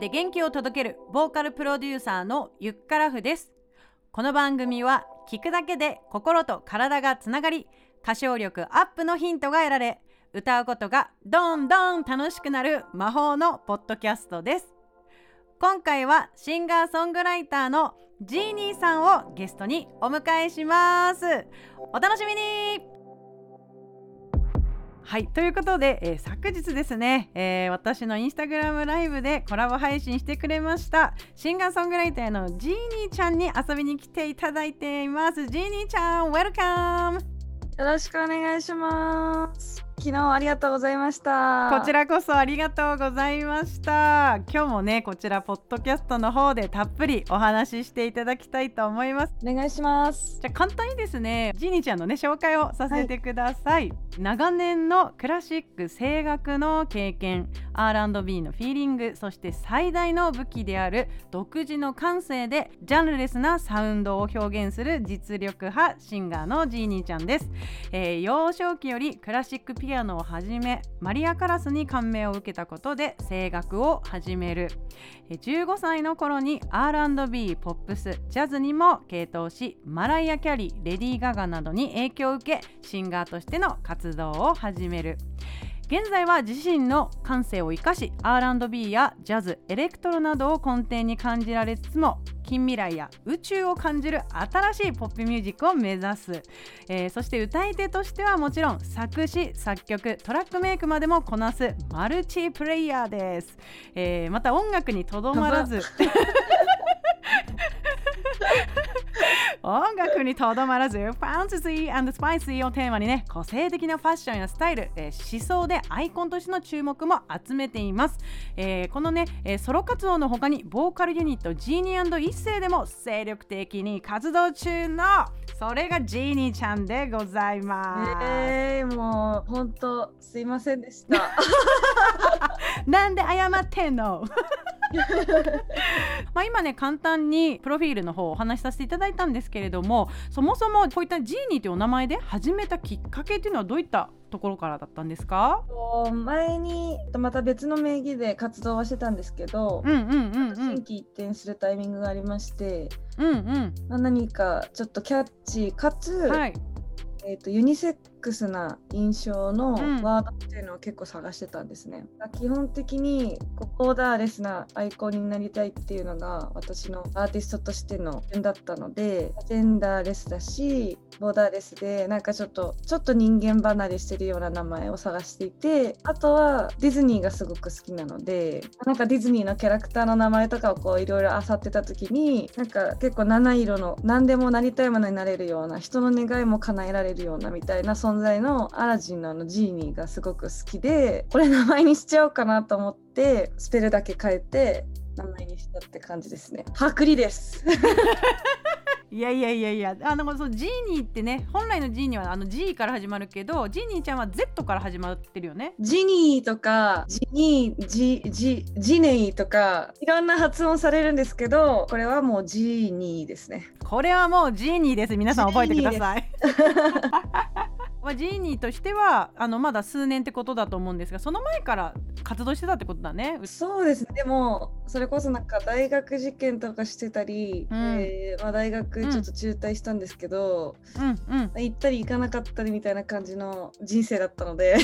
で元気を届けるボーカルプロデューサーのゆっからふです。この番組は聞くだけで心と体がつながり歌唱力アップのヒントが得られ歌うことがどんどん楽しくなる魔法のポッドキャストです。今回はシンガーソングライターのジーニーさんをゲストにお迎えします。お楽しみに。はいということで、えー、昨日ですね、えー、私のインスタグラムライブでコラボ配信してくれましたシンガーソングライターのジーニーちゃんに遊びに来ていただいています。ジーニーちゃんウェルカムよろしくお願いします。昨日ありがとうございました。こちらこそありがとうございました。今日もねこちらポッドキャストの方でたっぷりお話ししていただきたいと思います。お願いします。じゃあ簡単にですねジーニーちゃんのね紹介をさせてください、はい、長年のクラシック声楽の経験 R&B のフィーリングそして最大の武器である独自の感性でジャンルレスなサウンドを表現する実力派シンガーのジーニーちゃんです、えー、幼少期よりクラシックピピアノを始めマリア・カラスに感銘を受けたことで声楽を始める。15歳の頃に R&B ポップスジャズにも傾倒しマライア・キャリーレディー・ガガなどに影響を受けシンガーとしての活動を始める。現在は自身の感性を生かし R&B やジャズエレクトロなどを根底に感じられつつも近未来や宇宙を感じる新しいポップミュージックを目指す、えー、そして歌い手としてはもちろん作詞作曲トラックメイクまでもこなすマルチプレイヤーです、えー、また音楽にとどまらず。音楽にとどまらずファンタジースパイシーをテーマにね個性的なファッションやスタイル、えー、思想でアイコンとしての注目も集めています、えー、このね、えー、ソロ活動の他にボーカルユニットジーニー一世でも精力的に活動中のそれがジーニーちゃんでございます。えー、もう本当すいませんでした。なんで謝ってんの？まあ今ね簡単にプロフィールの方をお話しさせていただいたんですけれどもそもそもこういったジーニーというお名前で始めたきっかけっていうのはどういったところからだったんですか？前にまた別の名義で活動はしてたんですけど、心機一転するタイミングがありまして、うんうん。まあ、何かちょっとキャッチーかつ、はい、えーと、ユニセックスな印象のワードっていうのを結構探してたんですね。うん、基本的にボーダーレスなアイコンになりたいっていうのが私のアーティストとしての点だったのでジェンダーレスだしボーダーレスでなんかちょっとちょっと人間離れしてるような名前を探していてあとはディズニーがすごく好きなのでなんかディズニーのキャラクターの名前とかをこういろいろ漁ってた時になんか結構七色の何でもなりたいものになれるような人の願いも叶えられるようなみたいな存在のアラジンのあのジーニーがすごく好きでこれ名前にしちゃおうかなと思ってスペルだけ変えて名前にしたって感じですね。パクリです。いやいやいやいやあのそうジーニーってね本来のジーニーはあの G から始まるけどジーニーちゃんは Z から始まってるよね。ジニーとかジニージジジネイとかいろんな発音されるんですけどこれはもうジーニーですね。これはもうジーニーです。皆さん覚えてください まあ、ジーニーとしてはあのまだ数年ってことだと思うんですがその前から活動してたってことだね。そうですね。でもそれこそなんか大学受験とかしてたり、うん、えー、まあ、大学ちょっと中退したんですけど、うんうん、行ったり行かなかったりみたいな感じの人生だったので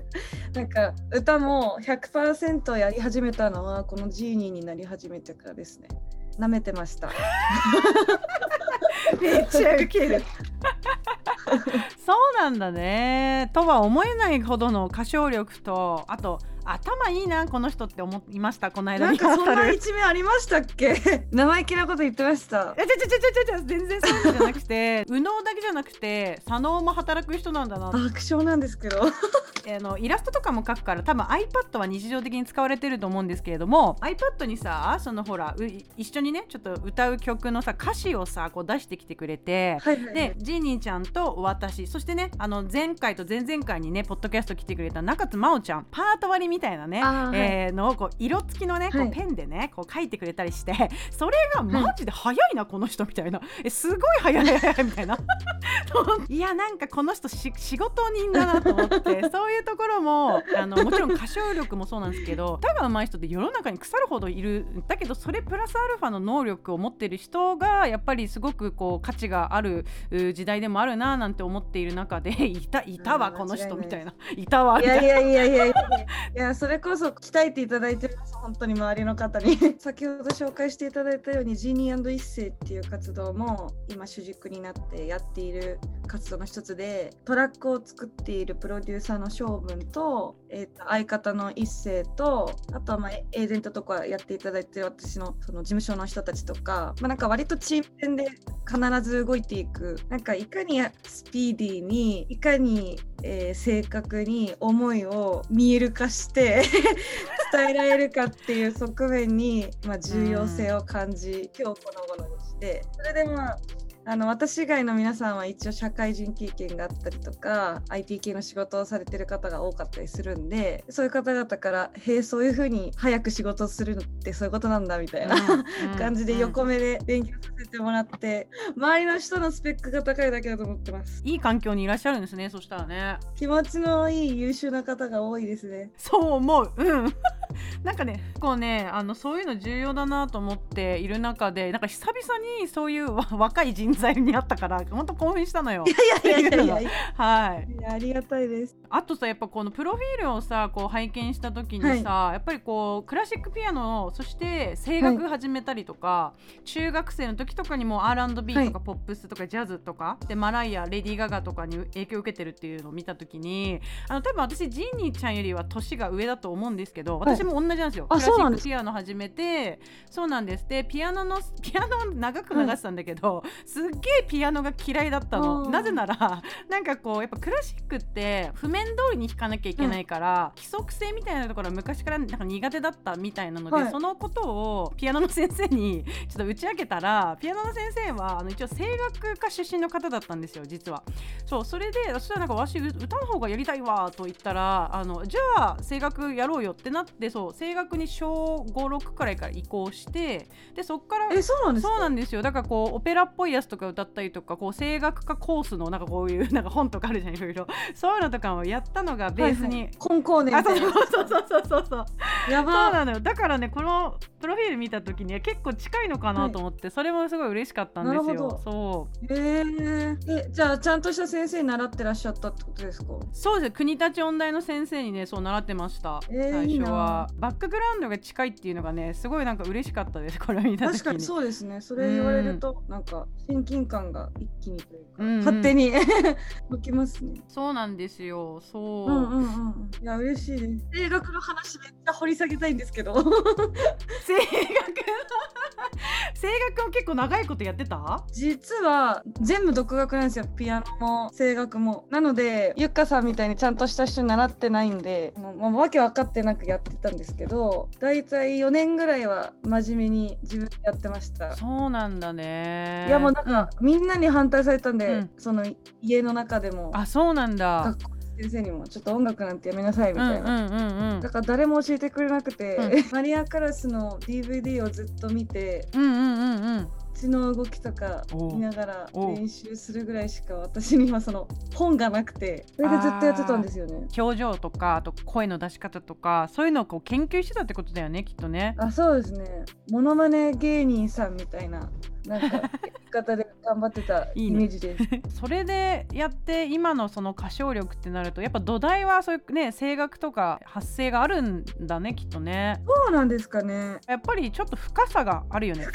なんか歌も100%やり始めたのはこのジーニーになり始めてからですね。舐めてました。めっちゃウケる そうなんだね。とは思えないほどの歌唱力とあと頭いいなこの人って思いました？この間なんかそんな一面ありましたっけ？生意気なこと言ってました。えちゃちゃちゃち全然そうじゃなくて 右脳だけじゃなくて左脳も働く人なんだな爆笑なんですけどあのイラストとかも描くから多分 iPad は日常的に使われてると思うんですけれども iPad にさそのほら一緒にねちょっと歌う曲のさ歌詞をさこう出してきてくれて、はいはいはい、でジーニーちゃんと私そしてねあの前回と前々回にねポッドキャスト来てくれた中津真央ちゃんパート割りみたいなね、えー、のこう色付きのねこうペンでねこう書いてくれたりしてそれがマジで早いな、この人みたいな。えすごい早いみたいな。いやなんかこの人仕事人だなと思って そういういうところもあのもちろん歌唱力もそうなんですけど 歌が上手い人って世の中に腐るほどいるだけどそれプラスアルファの能力を持ってる人がやっぱりすごくこう価値がある時代でもあるななんて思っている中で いたいたわこの人みたいな。いたわいやいやいやいやいやそれこそ鍛えていただいてます本当に周りの方に。先ほど紹介していただいたようにジーニー一世っていう活動も今主軸になってやっている活動の一つでトラックを作っているプロデューサーの性分と,、えー、と相方の一世とあとはまあエージェントとかやっていただいてる私のその事務所の人たちとか、まあ、なんか割とチーム戦で必ず動いていく。なんかいかにスピーディーにいかに、えー、正確に思いを見える化して 伝えられるかっていう側面に、まあ、重要性を感じ、今日このものにしてそれでまああの私以外の皆さんは一応社会人経験があったりとか IT 系の仕事をされてる方が多かったりするんでそういう方々から「へえそういう風に早く仕事をするのってそういうことなんだ」みたいな、感じで横目で勉強させてもらって周りの人のスペックが高いだけだと思ってます。いい環境にいらっしゃるんですねそしたらね。気持ちのいい優秀な方が多いですね。そう思う。うんなんかねこうねあのそういうの重要だなと思っている中でなんか久々にそういう若い人材に会ったから本当興奮したのよ。いやいやいやいやはい。いやありがたいです。あとさやっぱこのプロフィールをさこう拝見した時にさ、はい、やっぱりこうクラシックピアノそして声楽始めたりとか、はい、中学生の時とかにも R&B とかポップスとかジャズとか、でマライアレディー・ガガとかに影響を受けてるっていうのを見た時にあの多分私ジーニーちゃんよりは年が上だと思うんですけど私も同じなんですよ。クラシックピアノ始めてそうなんですでピアノの ピアノ長く流してたんだけど、すっげえピアノが嫌いだったの。なぜならなんかこうやっぱクラシックって譜面通りに弾かなきゃいけないから、規則性みたいなところは昔からなんか苦手だったみたいなので、はい、そのことをピアノの先生にちょっと打ち明けたらピアノの先生はあの一応声楽科出身の方だったんですよ実は。そうそれでそしたらなんかわし歌の方がやりたいわと言ったらあのじゃあ声楽やろうよってなってそう声楽に小56くらいから移行してでそっからえそうなんですそうなんですよ。だからこうオペラっぽいやつとか歌ったりとかこう声楽科コースのなんかこういう なんか本とかあるじゃんいろいろ。そういうのとかもやったのがベースに、はいはい、コンコーネみたいなそうそうそうそう。そうやば。そうなのよ。だからねこのプロフィール見た時には結構近いのかなと思って、はい、それもすごい嬉しかったんですよ。そう。へえじゃあちゃんとした先生に習ってらっしゃったってことですか？そうです。国立音大の先生にねそう習ってました、えー、最初はバックグラウンドが近いっていうのがねすごいなんか嬉しかったですこれ見た確かにそうですね。それ言われると、なんか親近感が一気にというか、うんうん、勝手に 起きますね。そうなんですよ。そう,、うんうんうん、いや嬉しいです。声楽の話めっちゃ掘り下げたいんですけど。声楽？声楽も結構長いことやってた？実は全部独学なんですよ。ピアノも声楽も。なのでゆっかさんみたいにちゃんとした人に習ってないんでもう、まあ、わけ分かってなくやってたんですけど大体4年ぐらいは真面目に自分でやってました。そうなんだね。いやもうなんか、うん、みんなに反対されたんで、うん、その家の中でも。あそうなんだ。学校先生にもちょっと音楽なんてやめなさいみたいな、うんうんうんうん、だから誰も教えてくれなくて、うん、マリア・カラスの DVD をずっと見て、うんうんうんうん口の動きとか見ながら練習するぐらいしか私にはその本がなくてそれでずっとやってたんですよね。表情とかあと声の出し方とかそういうのをこう研究してたってことだよねきっとね。あそうですね。モノマネ芸人さんみたいななんか方で頑張ってたイメージです。ね、それでやって今のその歌唱力ってなるとやっぱ土台はそういうね声楽とか発声があるんだねきっとね。そうなんですかね。やっぱりちょっと深さがあるよね。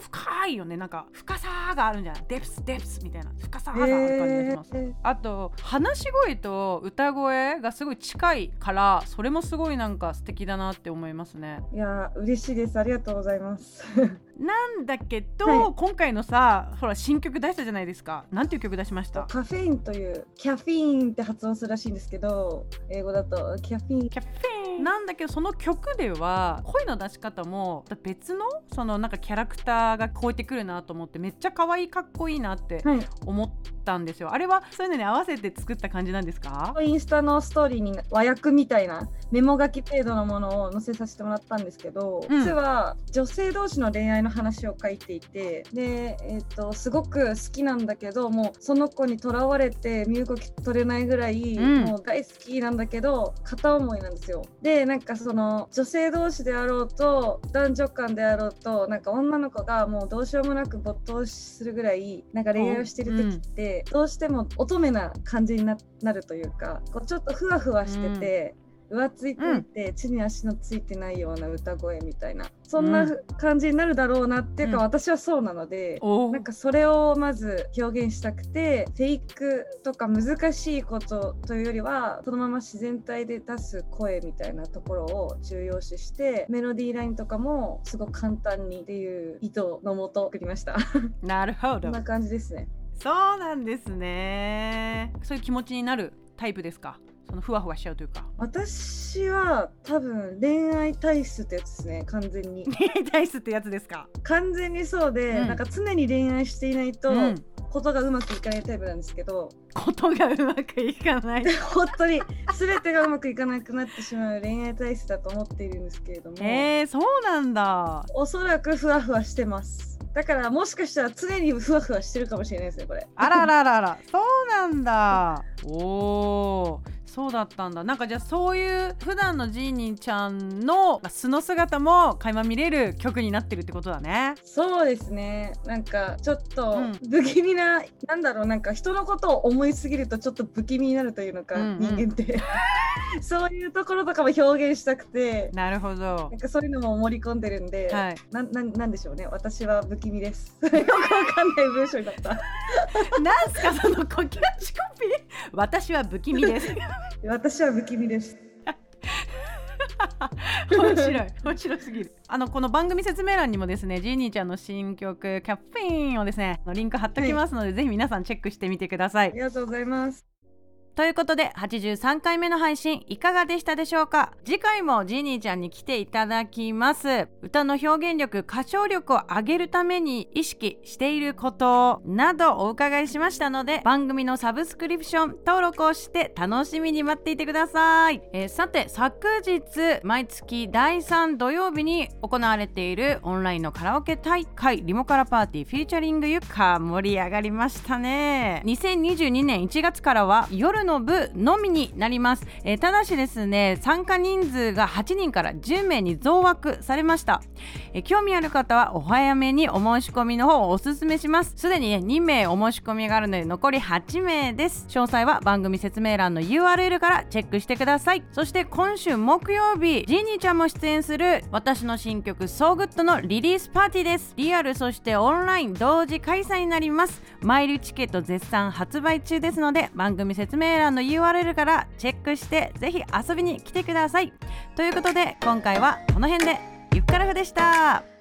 深いよね。なんか深さがあるんじゃないデプスデプスみたいな。深さがある感じがします、えー、あと話し声と歌声がすごい近いからそれもすごいなんか素敵だなって思いますね。いや嬉しいです。ありがとうございます。なんだけど、はい、今回のさほら新曲出したじゃないですか。なんていう曲出しました？カフェインというキャフィーンって発音するらしいんですけど英語だとキャフィーン。キャフィーンなんだけどその曲では声の出し方も別のそのなんかキャラクターが超えてくるなと思ってめっちゃ可愛いかっこいいなって思ったったんですよ。あれはそういうのに合わせて作った感じなんですか？インスタのストーリーに和訳みたいなメモ書き程度のものを載せさせてもらったんですけど、うん、実は女性同士の恋愛の話を書いていてで、えーと、すごく好きなんだけどもうその子にとらわれて身動き取れないぐらい、うん、もう大好きなんだけど片思いなんですよ。でなんかその女性同士であろうと男女間であろうとなんか女の子がもうどうしようもなく没頭するぐらいなんか恋愛をしてる時って、どうしても乙女な感じになるというかこうちょっとふわふわしてて。うん。浮ついていて、うん、地に足のついてないような歌声みたいなそんな感じになるだろうなっていうか、うん、私はそうなので、なんかそれをまず表現したくてフェイクとか難しいことというよりはそのまま自然体で出す声みたいなところを重要視してメロディーラインとかもすごく簡単にっていう意図のもと作りました。なるほど。こんな感じですねそうなんですね。そういう気持ちになるタイプですか？そのふわふわしちゃうというか。私は多分恋愛体質ってやつですね完全に。恋愛体質ってやつですか？完全にそうで、うん、なんか常に恋愛していないと、うん、ことがうまくいかないタイプなんですけど。ことがうまくいかない。本当に全てがうまくいかなくなってしまう恋愛体質だと思っているんですけれども。えー、そうなんだ。おそらくふわふわしてますだからもしかしたら常にふわふわしてるかもしれないですねこれ。あらららら。そうなんだ。お ーそうだったんだ。なんかじゃあそういう普段のジーニーちゃんの素の姿も垣間見れる曲になってるってことだね。そうですね。なんかちょっと不気味な、うん、なんだろうなんか人のことを思いすぎるとちょっと不気味になるというのか、うんうん、人間って。そういうところとかも表現したくて。なるほど。なんかそういうのも盛り込んでるんで、はい、なななんでしょうね。私は不気味です。よくわかんない文章だった。なんすかそのコキャッチコピー。私は不気味です私は不気味です。面白い面白すぎる。あのこの番組説明欄にもですねジーニーちゃんの新曲「キャッフィン」をですねリンク貼っておきますので、はい、ぜひ皆さんチェックしてみてください。ありがとうございますということで83回目の配信いかがでしたでしょうか？次回もジーニーちゃんに来ていただきます。歌の表現力歌唱力を上げるために意識していることなどお伺いしましたので番組のサブスクリプション登録をして楽しみに待っていてください、えー、さて昨日毎月第3土曜日に行われているオンラインのカラオケ大会リモカラパーティーフィーチャリングゆか盛り上がりましたね。2022年1月からは夜の部のみになります、えー、ただしですね参加人数が8人から10名に増枠されました、えー、興味ある方はお早めにお申し込みの方をおすすめします。すでにね2名お申し込みがあるので残り8名です。詳細は番組説明欄の URL からチェックしてください。そして今週木曜日ジーニーちゃんも出演する私の新曲 So Good のリリースパーティーです。リアルそしてオンライン同時開催になります。マイルチケット絶賛発売中ですので番組説明欄の URL からチェックしてぜひ遊びに来てください。ということで今回はこの辺で。ゆっくらふでした。